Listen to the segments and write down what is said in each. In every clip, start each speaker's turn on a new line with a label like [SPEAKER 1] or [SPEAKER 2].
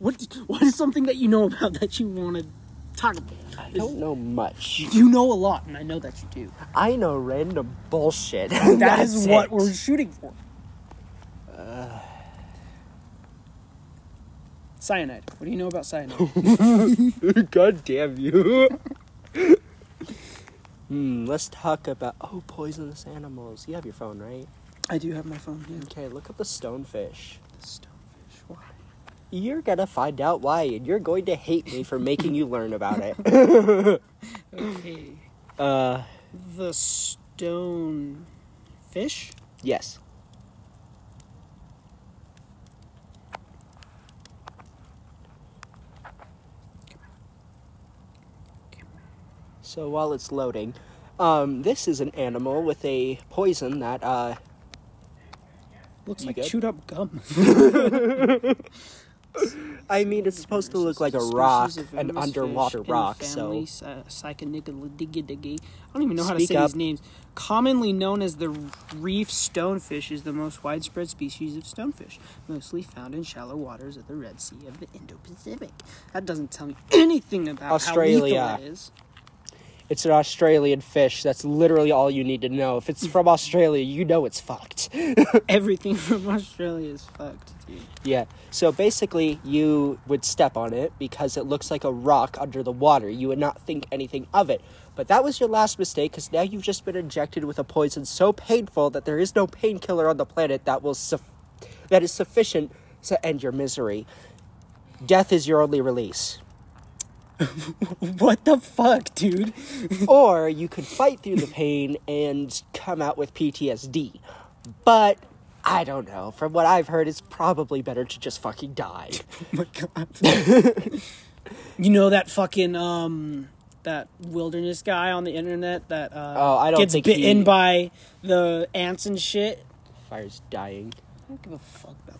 [SPEAKER 1] What What is something that you know about that you want to talk about?
[SPEAKER 2] I don't know much.
[SPEAKER 1] You know a lot, and I know that you do.
[SPEAKER 2] I know random bullshit.
[SPEAKER 1] That is
[SPEAKER 2] That's
[SPEAKER 1] what
[SPEAKER 2] it.
[SPEAKER 1] we're shooting for. Cyanide. What do you know about cyanide?
[SPEAKER 2] God damn you. hmm, let's talk about oh poisonous animals. You have your phone, right?
[SPEAKER 1] I do have my phone here.
[SPEAKER 2] Okay, look up the stonefish.
[SPEAKER 1] Stonefish. Why?
[SPEAKER 2] You're gonna find out why, and you're going to hate me for making you learn about it.
[SPEAKER 1] Okay.
[SPEAKER 2] uh,
[SPEAKER 1] The stone fish.
[SPEAKER 2] yes. So while it's loading, um, this is an animal with a poison that uh,
[SPEAKER 1] Looks like
[SPEAKER 2] good?
[SPEAKER 1] chewed up gum.
[SPEAKER 2] I mean, it's supposed to look like a rock, an underwater rock. So
[SPEAKER 1] uh. I don't even know how to
[SPEAKER 2] Speak
[SPEAKER 1] say
[SPEAKER 2] up.
[SPEAKER 1] these names. Commonly known as the reef stonefish, is the most widespread species of stonefish, mostly found in shallow waters of the Red Sea of the Indo-Pacific. That doesn't tell me anything about
[SPEAKER 2] Australia.
[SPEAKER 1] how lethal it is.
[SPEAKER 2] It's an Australian fish. That's literally all you need to know. If it's from Australia, you know it's fucked.
[SPEAKER 1] Everything from Australia is fucked, dude.
[SPEAKER 2] Yeah. So basically, you would step on it because it looks like a rock under the water. You would not think anything of it. But that was your last mistake because now you've just been injected with a poison so painful that there is no painkiller on the planet that will suff- that is sufficient to end your misery. Death is your only release.
[SPEAKER 1] What the fuck, dude?
[SPEAKER 2] or you could fight through the pain and come out with PTSD. But I don't know. From what I've heard, it's probably better to just fucking die.
[SPEAKER 1] Oh my god. you know that fucking um that wilderness guy on the internet that uh
[SPEAKER 2] Oh, I don't
[SPEAKER 1] gets
[SPEAKER 2] think
[SPEAKER 1] bitten
[SPEAKER 2] he-
[SPEAKER 1] by the ants and shit.
[SPEAKER 2] Fire's dying.
[SPEAKER 1] I don't give a fuck about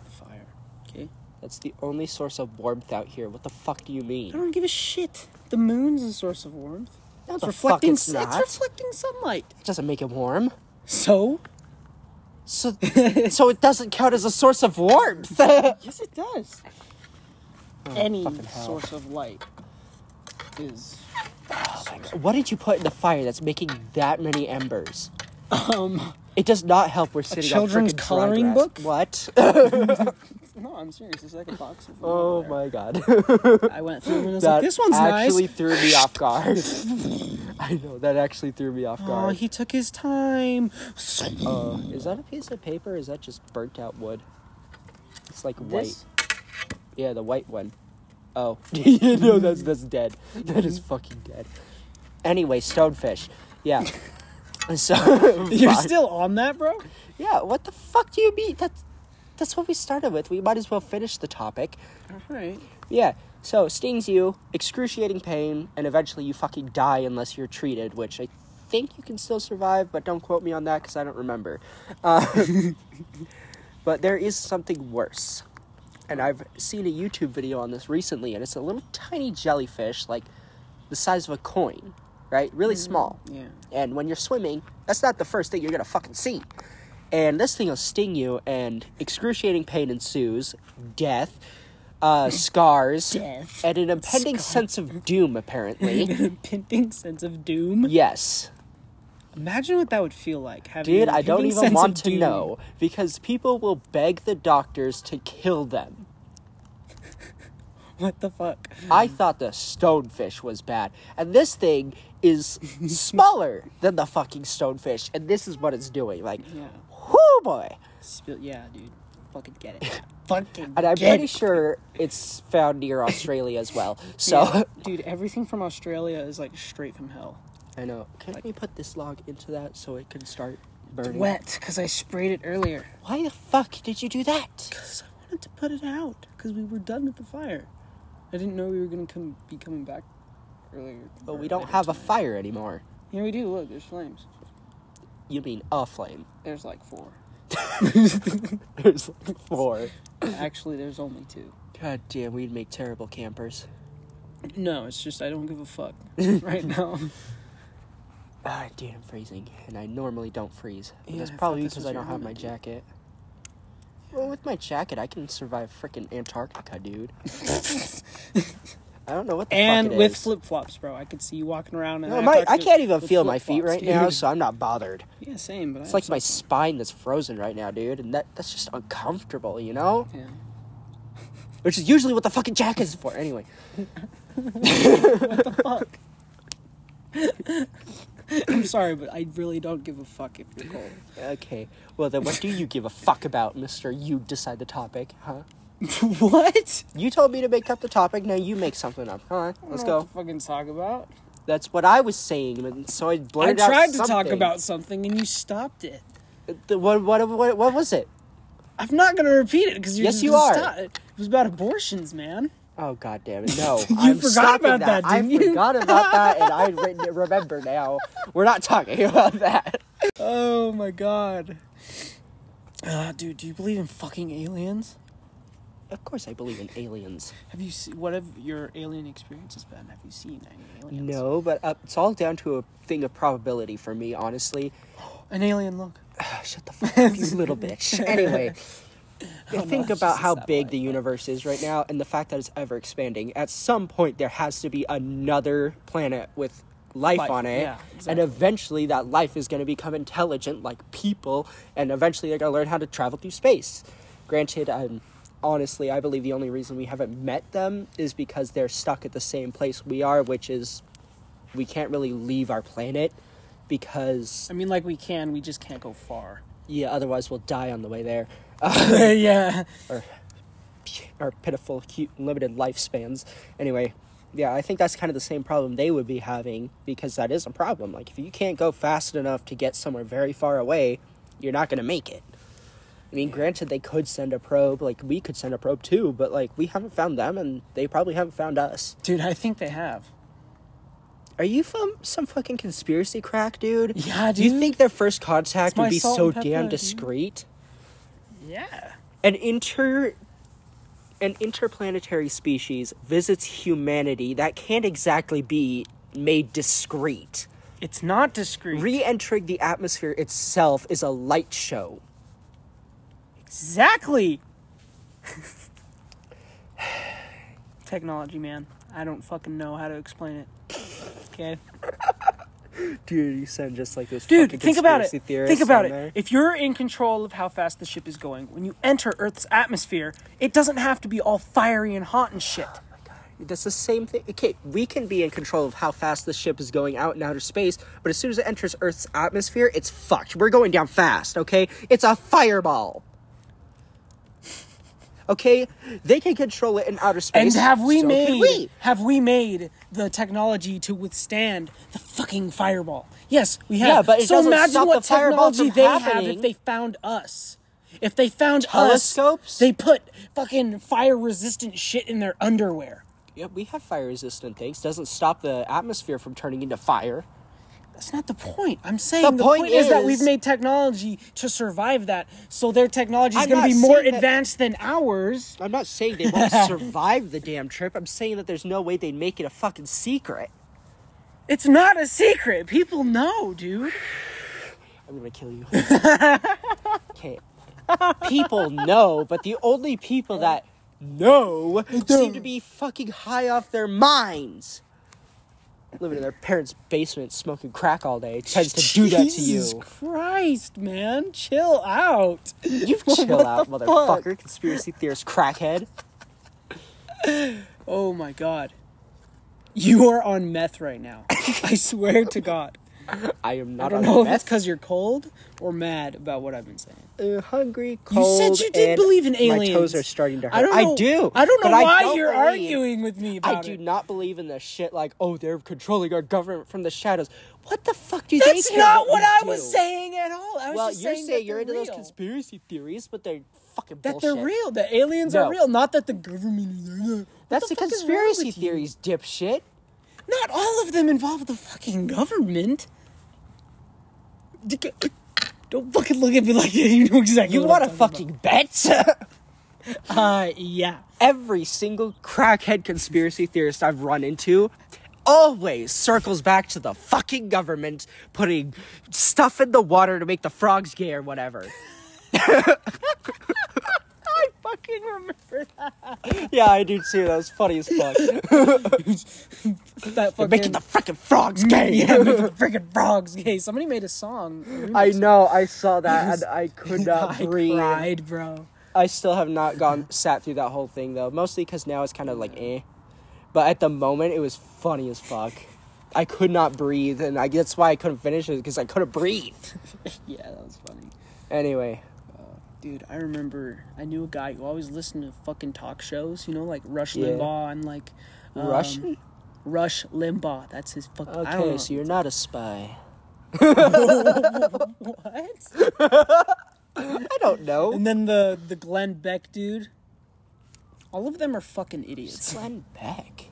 [SPEAKER 1] the fire. Okay.
[SPEAKER 2] That's the only source of warmth out here. What the fuck do you mean?
[SPEAKER 1] I don't give a shit. The moon's a source of warmth.
[SPEAKER 2] No,
[SPEAKER 1] It's reflecting
[SPEAKER 2] it's
[SPEAKER 1] it's reflecting sunlight.
[SPEAKER 2] It doesn't make it warm.
[SPEAKER 1] So
[SPEAKER 2] So, so it doesn't count as a source of warmth.
[SPEAKER 1] yes it does. Any
[SPEAKER 2] Oh, hell.
[SPEAKER 1] source of light is
[SPEAKER 2] what did you put in the fire that's making that many embers?
[SPEAKER 1] um
[SPEAKER 2] It does not help. We're sitting
[SPEAKER 1] children's
[SPEAKER 2] on frickin'
[SPEAKER 1] coloring
[SPEAKER 2] dry grass.
[SPEAKER 1] book?
[SPEAKER 2] What?
[SPEAKER 1] no, I'm serious. It's like a box of
[SPEAKER 2] oh my god.
[SPEAKER 1] I went through them and I was
[SPEAKER 2] that
[SPEAKER 1] like, this one's
[SPEAKER 2] actually
[SPEAKER 1] nice.
[SPEAKER 2] threw me off guard. I know that actually threw me off guard.
[SPEAKER 1] Oh, he took his time.
[SPEAKER 2] Uh, is that a piece of paper? Or is that just burnt out wood? It's like white.
[SPEAKER 1] This?
[SPEAKER 2] Yeah, the white one. Oh, no, that's that's dead. That is fucking dead. Anyway, stonefish. Yeah. So
[SPEAKER 1] You're
[SPEAKER 2] fuck.
[SPEAKER 1] still on that, bro?
[SPEAKER 2] yeah. What the fuck do you mean? That's that's what we started with. We might as well finish the topic.
[SPEAKER 1] Alright.
[SPEAKER 2] Yeah. So stings you, excruciating pain, and eventually you fucking die unless you're treated, which I think you can still survive, but don't quote me on that because I don't remember. Uh, but there is something worse, and I've seen a YouTube video on this recently, and it's a little tiny jellyfish, like the size of a coin, right? Really small.
[SPEAKER 1] Yeah.
[SPEAKER 2] And when you're swimming, that's not the first thing you're gonna fucking see. And this thing will sting you, and excruciating pain ensues, death, uh, scars,
[SPEAKER 1] Death.
[SPEAKER 2] and an impending
[SPEAKER 1] Scar-
[SPEAKER 2] sense of doom. Apparently,
[SPEAKER 1] impending sense of doom.
[SPEAKER 2] yes,
[SPEAKER 1] Imagine what that would feel like. Having
[SPEAKER 2] dude. I don't even want to
[SPEAKER 1] doom.
[SPEAKER 2] know because people will beg the doctors to kill them.
[SPEAKER 1] What the fuck?
[SPEAKER 2] I thought the stonefish was bad, and this thing is smaller than the fucking stonefish, and this is what it's doing. Like,
[SPEAKER 1] Yeah.
[SPEAKER 2] whoo boy.
[SPEAKER 1] Spill. Yeah, dude. Fucking get it. Fucking.
[SPEAKER 2] And I'm pretty
[SPEAKER 1] it.
[SPEAKER 2] sure it's found near Australia as well. So
[SPEAKER 1] Yeah. dude, everything from Australia is like straight from hell.
[SPEAKER 2] I know. Can we put this log into that so it can start burning?
[SPEAKER 1] Wet, because I sprayed it earlier.
[SPEAKER 2] Why the fuck did you do that?
[SPEAKER 1] Because I wanted to put it out. Because we were done with the fire. I didn't know we were gonna come be coming back earlier.
[SPEAKER 2] But we don't have a fire anymore.
[SPEAKER 1] Yeah, we do. Look, there's flames.
[SPEAKER 2] You mean a flame?
[SPEAKER 1] There's like four.
[SPEAKER 2] There's like four.
[SPEAKER 1] Actually, there's only two.
[SPEAKER 2] God damn, we'd make terrible campers.
[SPEAKER 1] No, it's just I don't give a fuck right now.
[SPEAKER 2] Ah, damn, freezing. And I normally don't freeze. But
[SPEAKER 1] Yeah,
[SPEAKER 2] that's
[SPEAKER 1] I
[SPEAKER 2] probably
[SPEAKER 1] this
[SPEAKER 2] because
[SPEAKER 1] was
[SPEAKER 2] I
[SPEAKER 1] your
[SPEAKER 2] don't have my
[SPEAKER 1] helmet, dude.
[SPEAKER 2] jacket. Well, with my jacket, I can survive freaking Antarctica, dude. I don't know what the
[SPEAKER 1] and with flip flops, bro. I could see you walking around. In
[SPEAKER 2] No, my, I can't even feel my feet right now, so I'm not bothered.
[SPEAKER 1] Yeah, same. But
[SPEAKER 2] It's like my spine that's frozen right now, dude, and that that's just uncomfortable, you know?
[SPEAKER 1] Yeah.
[SPEAKER 2] Which is usually what the fucking jacket is for. Anyway, what the
[SPEAKER 1] Fuck. I'm sorry, but I really don't give a fuck if you're cold.
[SPEAKER 2] okay. Well, then what do you give a fuck about, Mister? You decide the topic, huh?
[SPEAKER 1] what?
[SPEAKER 2] You told me to make up the topic. Now you make something up. Come on, let's
[SPEAKER 1] I don't know
[SPEAKER 2] go.
[SPEAKER 1] fucking talk about.
[SPEAKER 2] That's what I was saying, and so I
[SPEAKER 1] I
[SPEAKER 2] blurted out I
[SPEAKER 1] tried to talk
[SPEAKER 2] something.
[SPEAKER 1] about something and you stopped it.
[SPEAKER 2] The- what, what, what, what was it?
[SPEAKER 1] I'm not gonna repeat it because
[SPEAKER 2] Yes, you are.
[SPEAKER 1] It was about abortions, man.
[SPEAKER 2] Oh god damn it! No,
[SPEAKER 1] You
[SPEAKER 2] I'm
[SPEAKER 1] forgot
[SPEAKER 2] stopping
[SPEAKER 1] about that,
[SPEAKER 2] I
[SPEAKER 1] didn't you?
[SPEAKER 2] forgot about that, and I re- remember now. We're not talking about that.
[SPEAKER 1] Oh my god. Uh, dude, do you believe in fucking aliens?
[SPEAKER 2] Of course, I believe in aliens.
[SPEAKER 1] Have you seen what have your alien experiences been? Have you seen any aliens?
[SPEAKER 2] No, but uh, it's all down to a thing of probability for me, honestly.
[SPEAKER 1] An alien look.
[SPEAKER 2] Shut the fuck up, you little bitch. Anyway,
[SPEAKER 1] Oh,
[SPEAKER 2] think about how big the
[SPEAKER 1] but-
[SPEAKER 2] universe is right now and the fact that it's ever expanding. At some point, there has to be another planet with life,
[SPEAKER 1] Life,
[SPEAKER 2] on it.
[SPEAKER 1] yeah,
[SPEAKER 2] And eventually, that life is going to become intelligent like people, and eventually, they're going to learn how to travel through space. Granted, um, honestly, I believe the only reason we haven't met them is because they're stuck at the same place we are, which is we can't really leave our planet because,
[SPEAKER 1] I mean, like we can, we just can't go far.
[SPEAKER 2] yeah, otherwise, we'll die on the way there.
[SPEAKER 1] yeah.
[SPEAKER 2] or or pitiful, cute, limited lifespans. Anyway, yeah, I think that's kind of the same problem they would be having because that is a problem. Like, if you can't go fast enough to get somewhere very far away, you're not going to make it. I mean, granted, they could send a probe, like, we could send a probe too, but, like, we haven't found them and they probably haven't found us.
[SPEAKER 1] Dude, I think they have.
[SPEAKER 2] Are you from some fucking conspiracy crack, dude?
[SPEAKER 1] Yeah,
[SPEAKER 2] Do you think their first contact would be so
[SPEAKER 1] pepper,
[SPEAKER 2] damn
[SPEAKER 1] dude.
[SPEAKER 2] discreet?
[SPEAKER 1] Yeah.
[SPEAKER 2] an inter an interplanetary species visits humanity that can't exactly be made discreet.
[SPEAKER 1] It's not discreet.
[SPEAKER 2] Re-entering the atmosphere itself is a light show.
[SPEAKER 1] Exactly. Technology, man. I don't fucking know how to explain it. Okay.
[SPEAKER 2] Dude, you sound just like this
[SPEAKER 1] Dude,
[SPEAKER 2] fucking
[SPEAKER 1] think about it. Think about it.
[SPEAKER 2] there.
[SPEAKER 1] If you're in control of how fast the ship is going, when you enter Earth's atmosphere, it doesn't have to be all fiery and hot and shit.
[SPEAKER 2] Oh That's the same thing. Okay, we can be in control of how fast the ship is going out in outer space, but as soon as it enters Earth's atmosphere, it's fucked. We're going down fast, okay? It's a fireball. Okay? They can control it in outer space.
[SPEAKER 1] And have we
[SPEAKER 2] so
[SPEAKER 1] made
[SPEAKER 2] we.
[SPEAKER 1] have we made the technology to withstand the fucking fireball? Yes, we have.
[SPEAKER 2] Yeah, but it
[SPEAKER 1] so imagine what
[SPEAKER 2] the fireball
[SPEAKER 1] technology they have if they found us. If they found
[SPEAKER 2] Telescopes?
[SPEAKER 1] us, they put fucking fire resistant shit in their underwear.
[SPEAKER 2] Yeah, we have fire resistant things. Doesn't stop the atmosphere from turning into fire.
[SPEAKER 1] That's not the point. I'm saying the,
[SPEAKER 2] point
[SPEAKER 1] point, is, that we've made technology to survive that. So their technology is going to be more
[SPEAKER 2] saying that-
[SPEAKER 1] advanced than ours.
[SPEAKER 2] I'm not saying they won't survive the damn trip. I'm saying that there's no way they'd make it a fucking secret.
[SPEAKER 1] It's not a secret. People know, dude.
[SPEAKER 2] I'm gonna kill you. okay. People know, but the only people that know seem to be fucking high off their minds. Living in their parents' basement smoking crack all day tends to do that to
[SPEAKER 1] Jesus
[SPEAKER 2] you.
[SPEAKER 1] Christ, man, chill out.
[SPEAKER 2] You chill out, motherfucker.
[SPEAKER 1] fuck?
[SPEAKER 2] Conspiracy theorist crackhead.
[SPEAKER 1] Oh my god. You are on meth right now. I swear to God.
[SPEAKER 2] I am
[SPEAKER 1] I
[SPEAKER 2] not
[SPEAKER 1] don't
[SPEAKER 2] on
[SPEAKER 1] know if it's because you're cold or mad about what I've been saying.
[SPEAKER 2] uh, hungry, cold.
[SPEAKER 1] You said you did
[SPEAKER 2] and
[SPEAKER 1] believe in aliens.
[SPEAKER 2] My toes are starting to hurt.
[SPEAKER 1] I don't know.
[SPEAKER 2] do.
[SPEAKER 1] I don't know why
[SPEAKER 2] don't
[SPEAKER 1] you're
[SPEAKER 2] believe-
[SPEAKER 1] arguing with me about
[SPEAKER 2] I do
[SPEAKER 1] it.
[SPEAKER 2] not believe in the shit like, oh, they're controlling our government from the shadows. What the fuck do
[SPEAKER 1] That's
[SPEAKER 2] they care
[SPEAKER 1] not what I
[SPEAKER 2] do?
[SPEAKER 1] was saying at all. I was
[SPEAKER 2] Well,
[SPEAKER 1] just
[SPEAKER 2] you're
[SPEAKER 1] saying,
[SPEAKER 2] saying
[SPEAKER 1] that
[SPEAKER 2] you're
[SPEAKER 1] they're
[SPEAKER 2] into those conspiracy theories, but they're fucking
[SPEAKER 1] that
[SPEAKER 2] bullshit.
[SPEAKER 1] they're real. The aliens
[SPEAKER 2] No.
[SPEAKER 1] are real. Not that the government is. What
[SPEAKER 2] That's
[SPEAKER 1] the
[SPEAKER 2] the,
[SPEAKER 1] fuck is wrong
[SPEAKER 2] conspiracy
[SPEAKER 1] with you?
[SPEAKER 2] theories, dipshit.
[SPEAKER 1] Not all of them involve the fucking government. Don't fucking look at me like that. You know exactly.
[SPEAKER 2] You
[SPEAKER 1] what
[SPEAKER 2] want
[SPEAKER 1] talking
[SPEAKER 2] fucking bet?
[SPEAKER 1] about. Uh, yeah.
[SPEAKER 2] Every single crackhead conspiracy theorist I've run into always circles back to the fucking government putting stuff in the water to make the frogs gay or whatever.
[SPEAKER 1] Fucking remember that.
[SPEAKER 2] Yeah, I do too. That was funny as fuck.
[SPEAKER 1] That fucking
[SPEAKER 2] making the freaking frogs gay.
[SPEAKER 1] yeah, making the freaking frogs gay. Somebody made a song. a
[SPEAKER 2] I know. I saw that and I could not
[SPEAKER 1] I
[SPEAKER 2] breathe.
[SPEAKER 1] cried, bro.
[SPEAKER 2] I still have not gone sat through that whole thing though. Mostly because now it's kind of like eh. But at the moment, it was funny as fuck. I could not breathe, and I that's why I couldn't finish it because I couldn't breathe.
[SPEAKER 1] Yeah, that was funny.
[SPEAKER 2] Anyway,
[SPEAKER 1] Dude, I remember I knew a guy who always listened to fucking talk shows, you know, like Rush
[SPEAKER 2] Yeah.
[SPEAKER 1] Limbaugh and like um,
[SPEAKER 2] Russian.
[SPEAKER 1] Rush Limbaugh. That's his fucking.
[SPEAKER 2] Okay, so you're not a spy.
[SPEAKER 1] what?
[SPEAKER 2] I don't know.
[SPEAKER 1] And then the the Glenn Beck dude. All of them are fucking idiots.
[SPEAKER 2] Glenn Beck.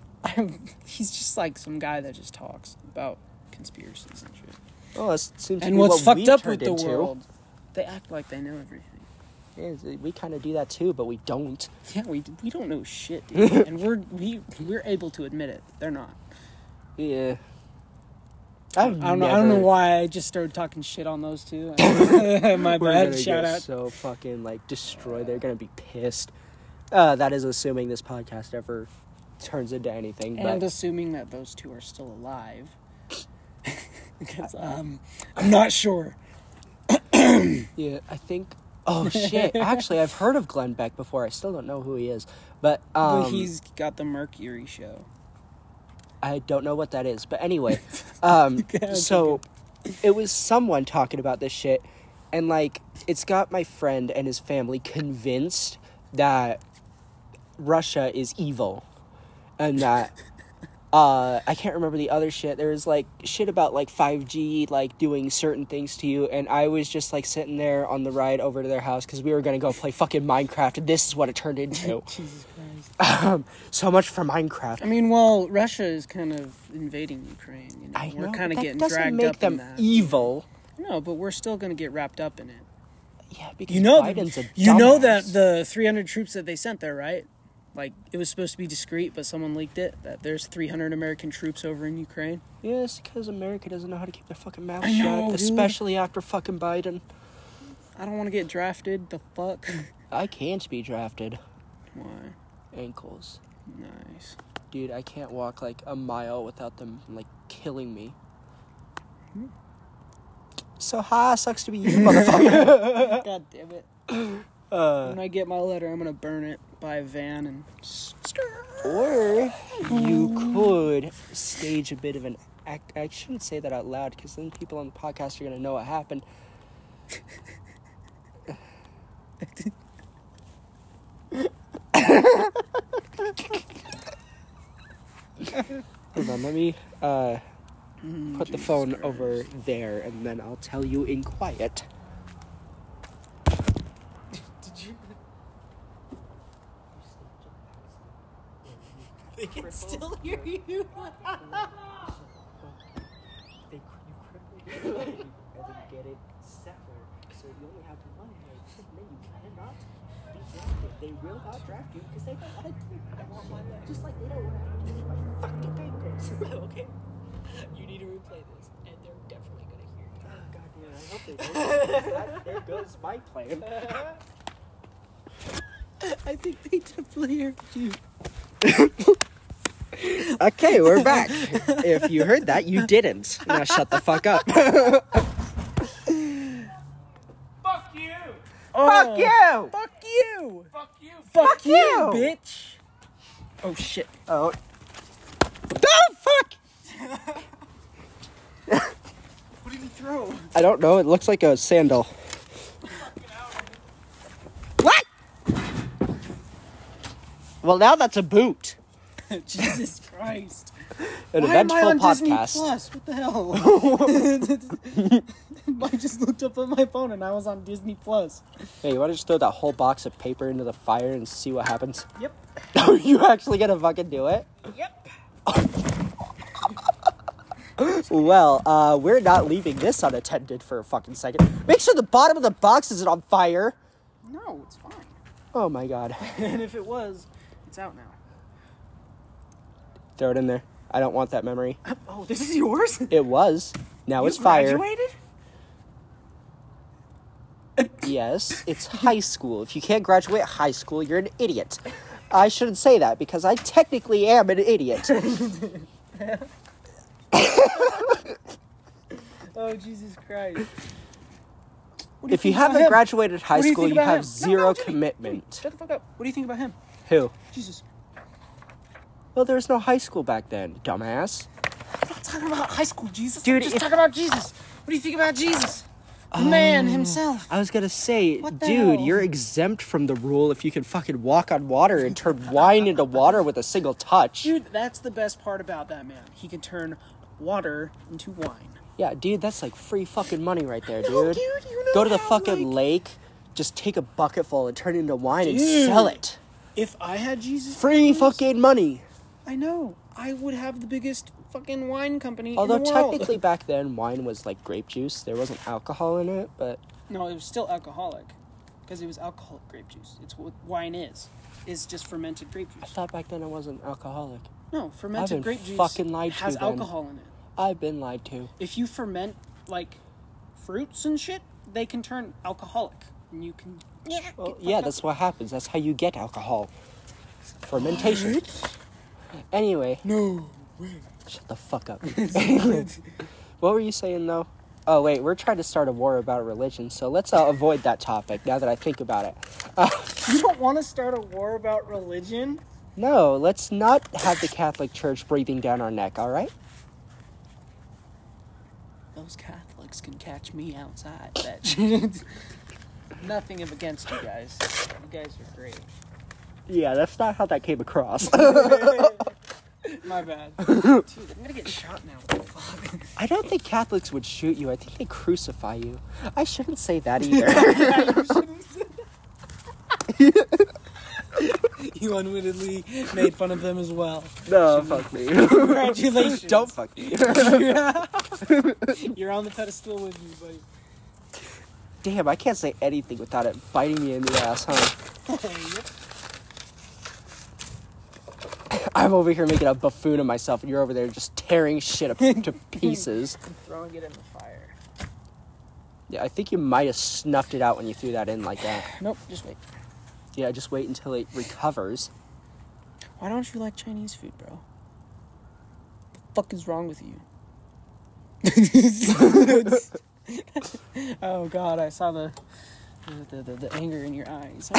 [SPEAKER 1] He's just like some guy that just talks about conspiracies and shit.
[SPEAKER 2] Oh, that seems to
[SPEAKER 1] And
[SPEAKER 2] be
[SPEAKER 1] what's
[SPEAKER 2] what
[SPEAKER 1] fucked up with the
[SPEAKER 2] into.
[SPEAKER 1] world? They act like they know everything.
[SPEAKER 2] Yeah, we kind of do that too, but we don't.
[SPEAKER 1] Yeah, we we don't know shit, dude. and we're we we're able to admit it. They're not.
[SPEAKER 2] Yeah. I've
[SPEAKER 1] I don't know. I don't know
[SPEAKER 2] never-
[SPEAKER 1] why I just started talking shit on those two. My
[SPEAKER 2] We're
[SPEAKER 1] bad. Shout
[SPEAKER 2] get
[SPEAKER 1] out.
[SPEAKER 2] so fucking like destroyed. They're gonna be pissed. Uh, that is assuming this podcast ever turns into anything.
[SPEAKER 1] And
[SPEAKER 2] But
[SPEAKER 1] assuming that those two are still alive, because um, I'm not sure.
[SPEAKER 2] yeah, I think. Oh shit! Actually, I've heard of Glenn Beck before. I still don't know who he is, but um,
[SPEAKER 1] but he's got the Mercury show.
[SPEAKER 2] I don't know what that is. But anyway, um, so it was someone talking about this shit, and like it's got my friend and his family convinced that Russia is evil, and that uh, I can't remember the other shit. There was like shit about like five G like doing certain things to you, and I was just like sitting there on the ride over to their house because we were gonna go play fucking Minecraft, and this is what it turned into.
[SPEAKER 1] Jesus Christ.
[SPEAKER 2] um, so much for Minecraft.
[SPEAKER 1] I mean, well, Russia is kind of invading Ukraine. You know,
[SPEAKER 2] I
[SPEAKER 1] we're
[SPEAKER 2] know,
[SPEAKER 1] kind
[SPEAKER 2] but
[SPEAKER 1] of getting
[SPEAKER 2] doesn't
[SPEAKER 1] dragged
[SPEAKER 2] make
[SPEAKER 1] up
[SPEAKER 2] them
[SPEAKER 1] in that.
[SPEAKER 2] evil.
[SPEAKER 1] No, but we're still going to get wrapped up in it.
[SPEAKER 2] Yeah, because
[SPEAKER 1] You know,
[SPEAKER 2] Biden's a
[SPEAKER 1] you know that the 300 troops that they sent there, right? Like it was supposed to be discreet, but someone leaked it that there's 300 American troops over in Ukraine.
[SPEAKER 2] Yes, because America doesn't know how to keep their fucking mouth
[SPEAKER 1] I
[SPEAKER 2] shut,
[SPEAKER 1] know, dude.
[SPEAKER 2] especially after fucking Biden.
[SPEAKER 1] I don't want to get drafted. The fuck?
[SPEAKER 2] I can't be drafted.
[SPEAKER 1] Why?
[SPEAKER 2] Ankles.
[SPEAKER 1] Nice.
[SPEAKER 2] Dude, I can't walk like a mile without them like killing me. So ha, sucks to be you, motherfucker.
[SPEAKER 1] God damn it.
[SPEAKER 2] uh,
[SPEAKER 1] When I get my letter, I'm gonna burn it by a van and.
[SPEAKER 2] or you could stage a bit of an act. I shouldn't say that out loud because then people on the podcast are gonna know what happened. Hold on, let me uh, put the phone over there and then I'll tell you in quiet.
[SPEAKER 1] Did you? They can still hear you.
[SPEAKER 2] They, you cripple your leg and then get it severed. So you only have one leg, and then you cannot be drafted. They will not draft you because they don't want to do. Just like they don't want to do my fucking
[SPEAKER 1] okay. You need to replay this, and they're definitely gonna hear you.
[SPEAKER 2] Oh, God damn, I hope they don't. that, there goes my plan.
[SPEAKER 1] I think they definitely heard you.
[SPEAKER 2] Okay, we're back. if you heard that, you didn't. Now shut the fuck up.
[SPEAKER 1] Fuck you! Oh.
[SPEAKER 2] Fuck you!
[SPEAKER 1] Fuck you!
[SPEAKER 3] Fuck you.
[SPEAKER 1] Fuck, you,
[SPEAKER 2] you!
[SPEAKER 1] bitch! Oh shit.
[SPEAKER 2] Oh. Oh, fuck!
[SPEAKER 1] What did he throw?
[SPEAKER 2] I don't know. It looks like a sandal. What? Well, now that's a boot.
[SPEAKER 1] Jesus Christ.
[SPEAKER 2] An
[SPEAKER 1] Why am I on Disney
[SPEAKER 2] podcast.
[SPEAKER 1] Plus? What the hell? I just looked up on my phone and I was on Disney Plus.
[SPEAKER 2] Hey, you want to just throw that whole box of paper into the fire and see what happens?
[SPEAKER 1] Yep.
[SPEAKER 2] Are you actually gonna fucking do it?
[SPEAKER 1] Yep.
[SPEAKER 2] Well, uh, we're not leaving this unattended for a fucking second. Make sure the bottom of the box isn't on fire.
[SPEAKER 1] No, it's fine.
[SPEAKER 2] Oh my god.
[SPEAKER 1] and if it was, it's out now.
[SPEAKER 2] Throw it in there. I don't want that memory.
[SPEAKER 1] Oh, this is yours?
[SPEAKER 2] It was. Now
[SPEAKER 1] You
[SPEAKER 2] it's fire.
[SPEAKER 1] graduated?
[SPEAKER 2] Yes, it's high school. If you can't graduate high school, you're an idiot. I shouldn't say that because I technically am an idiot.
[SPEAKER 1] Oh Jesus Christ!
[SPEAKER 2] If you haven't graduated high
[SPEAKER 1] What do you
[SPEAKER 2] school, you have
[SPEAKER 1] him?
[SPEAKER 2] Zero
[SPEAKER 1] no, Jimmy,
[SPEAKER 2] commitment.
[SPEAKER 1] Shut the fuck up. What do you think about him?
[SPEAKER 2] Who?
[SPEAKER 1] Jesus.
[SPEAKER 2] Well, there was no high school back then, dumbass.
[SPEAKER 1] I'm not talking about high school Jesus.
[SPEAKER 2] Dude,
[SPEAKER 1] I'm just
[SPEAKER 2] if-
[SPEAKER 1] talking about Jesus. What do you think about Jesus? The um, man himself.
[SPEAKER 2] I was gonna say, dude,
[SPEAKER 1] hell?
[SPEAKER 2] you're exempt from the rule if you can fucking walk on water and turn wine into water with a single touch.
[SPEAKER 1] Dude, that's the best part about that man. He can turn water into wine.
[SPEAKER 2] Yeah, dude, that's like free fucking money right there,
[SPEAKER 1] No,
[SPEAKER 2] dude.
[SPEAKER 1] dude, you know
[SPEAKER 2] Go to the
[SPEAKER 1] how,
[SPEAKER 2] fucking
[SPEAKER 1] like-
[SPEAKER 2] lake, just take a bucket full and turn it into wine and sell it.
[SPEAKER 1] If I had Jesus,
[SPEAKER 2] Free fucking money.
[SPEAKER 1] I know. I would have the biggest fucking wine company
[SPEAKER 2] Although
[SPEAKER 1] in the world.
[SPEAKER 2] technically back then wine was like grape juice. There wasn't alcohol in it, but
[SPEAKER 1] no, it was still alcoholic because it was alcoholic grape juice. It's what wine is. Is just fermented grape juice.
[SPEAKER 2] I thought back then it wasn't alcoholic.
[SPEAKER 1] No, fermented
[SPEAKER 2] been
[SPEAKER 1] grape juice
[SPEAKER 2] fucking lied to
[SPEAKER 1] has
[SPEAKER 2] then.
[SPEAKER 1] alcohol in it.
[SPEAKER 2] I've been lied to.
[SPEAKER 1] If you ferment like fruits and shit, they can turn alcoholic, and you can. Yeah,
[SPEAKER 2] Well, yeah, that's what happens. That's how you get alcohol. Fermentation. Anyway,
[SPEAKER 1] no.
[SPEAKER 2] shut the fuck up. what were you saying though? Oh wait, we're trying to start a war about religion, so let's uh, avoid that topic now that I think about it. Uh,
[SPEAKER 1] You don't want to start a war about religion?
[SPEAKER 2] no, let's not have the Catholic Church breathing down our neck. All right?
[SPEAKER 1] Those Catholics can catch me outside. That. Nothing against you guys. You guys are great.
[SPEAKER 2] Yeah, that's not how that came across.
[SPEAKER 1] My bad. Dude, I'm gonna get shot now. Fuck?
[SPEAKER 2] I don't think Catholics would shoot you. I think they crucify you. I shouldn't say that either.
[SPEAKER 1] you unwittingly made fun of them as well.
[SPEAKER 2] no, fuck me.
[SPEAKER 1] Congratulations.
[SPEAKER 2] don't fuck me.
[SPEAKER 1] You're on the pedestal with me, buddy.
[SPEAKER 2] Damn, I can't say anything without it biting me in the ass, huh? I'm over here making a buffoon of myself, and you're over there just tearing shit up to pieces.
[SPEAKER 1] And throwing it in the fire.
[SPEAKER 2] Yeah, I think you might have snuffed it out when you threw that in like that.
[SPEAKER 1] Nope, just wait.
[SPEAKER 2] Yeah, just wait until it recovers.
[SPEAKER 1] Why don't you like Chinese food, bro? The fuck is wrong with you? oh god, I saw the the, the, the anger in your eyes.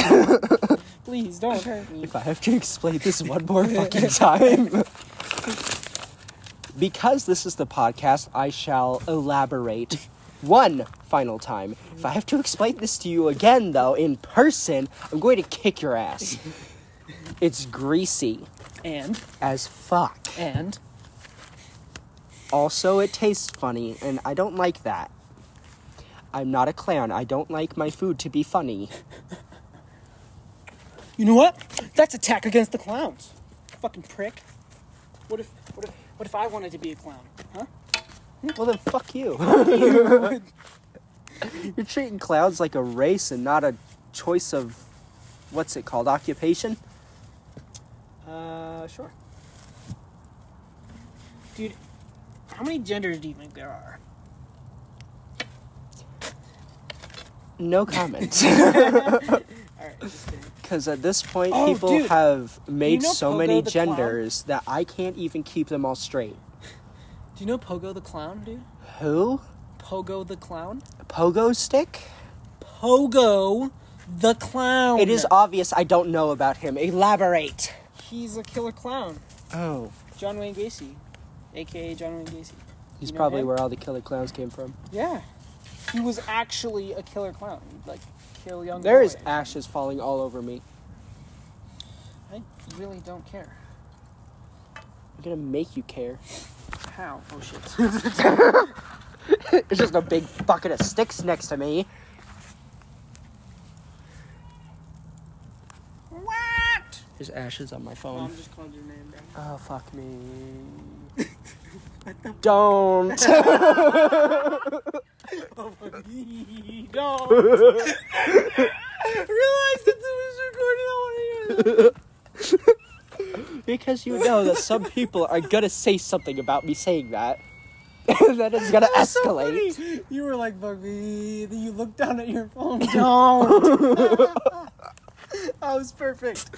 [SPEAKER 1] Please don't hurt me.
[SPEAKER 2] If I have to explain this one more fucking time. because this is the podcast, I shall elaborate one final time. If I have to explain this to you again, though, in person, I'm going to kick your ass. It's greasy
[SPEAKER 1] And
[SPEAKER 2] as fuck.
[SPEAKER 1] and
[SPEAKER 2] Also, it tastes funny, and I don't like that. I'm not a clown. I don't like my food to be funny.
[SPEAKER 1] You know what? That's attack against the clowns. Fucking prick. What if what if what if I wanted to be a clown? Huh?
[SPEAKER 2] Well, then fuck you. You're treating clowns like a race and not a choice of what's it called? Occupation?
[SPEAKER 1] Uh, sure. Dude, how many genders do you think there are?
[SPEAKER 2] No comment.
[SPEAKER 1] Alright, just kidding.
[SPEAKER 2] Because at this point,
[SPEAKER 1] Oh,
[SPEAKER 2] people
[SPEAKER 1] dude.
[SPEAKER 2] have made
[SPEAKER 1] know
[SPEAKER 2] so
[SPEAKER 1] Pogo
[SPEAKER 2] many
[SPEAKER 1] the Clown?
[SPEAKER 2] genders that I can't even keep them all straight.
[SPEAKER 1] Do you know Pogo the Clown, dude?
[SPEAKER 2] Who?
[SPEAKER 1] Pogo the Clown?
[SPEAKER 2] Pogo stick?
[SPEAKER 1] Pogo the Clown.
[SPEAKER 2] It is obvious I don't know about him. Elaborate.
[SPEAKER 1] He's a killer clown.
[SPEAKER 2] Oh.
[SPEAKER 1] John Wayne Gacy, aka John Wayne Gacy.
[SPEAKER 2] He's
[SPEAKER 1] You know
[SPEAKER 2] probably
[SPEAKER 1] him?
[SPEAKER 2] where all the killer clowns came from.
[SPEAKER 1] Yeah. He was actually a killer clown. Like kill young
[SPEAKER 2] There is
[SPEAKER 1] boys.
[SPEAKER 2] ashes falling all over me.
[SPEAKER 1] I really don't care.
[SPEAKER 2] I'm gonna make you care.
[SPEAKER 1] How? Oh shit.
[SPEAKER 2] It's just a big bucket of sticks next to me.
[SPEAKER 1] what?
[SPEAKER 2] There's ashes on my phone.
[SPEAKER 1] Mom just called your name, bro.
[SPEAKER 2] Oh, fuck me. Don't.
[SPEAKER 1] Don't. Realize that this was recorded. I want to hear
[SPEAKER 2] because you know that some people are gonna say something about me saying that. and then it's gonna
[SPEAKER 1] That's so
[SPEAKER 2] escalate.
[SPEAKER 1] funny. You were like, "Fuck me." Then you looked down at your phone. Don't. that was perfect.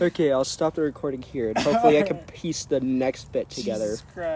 [SPEAKER 2] okay, I'll stop the recording here, and hopefully I can piece the next bit together.
[SPEAKER 1] Jesus Christ.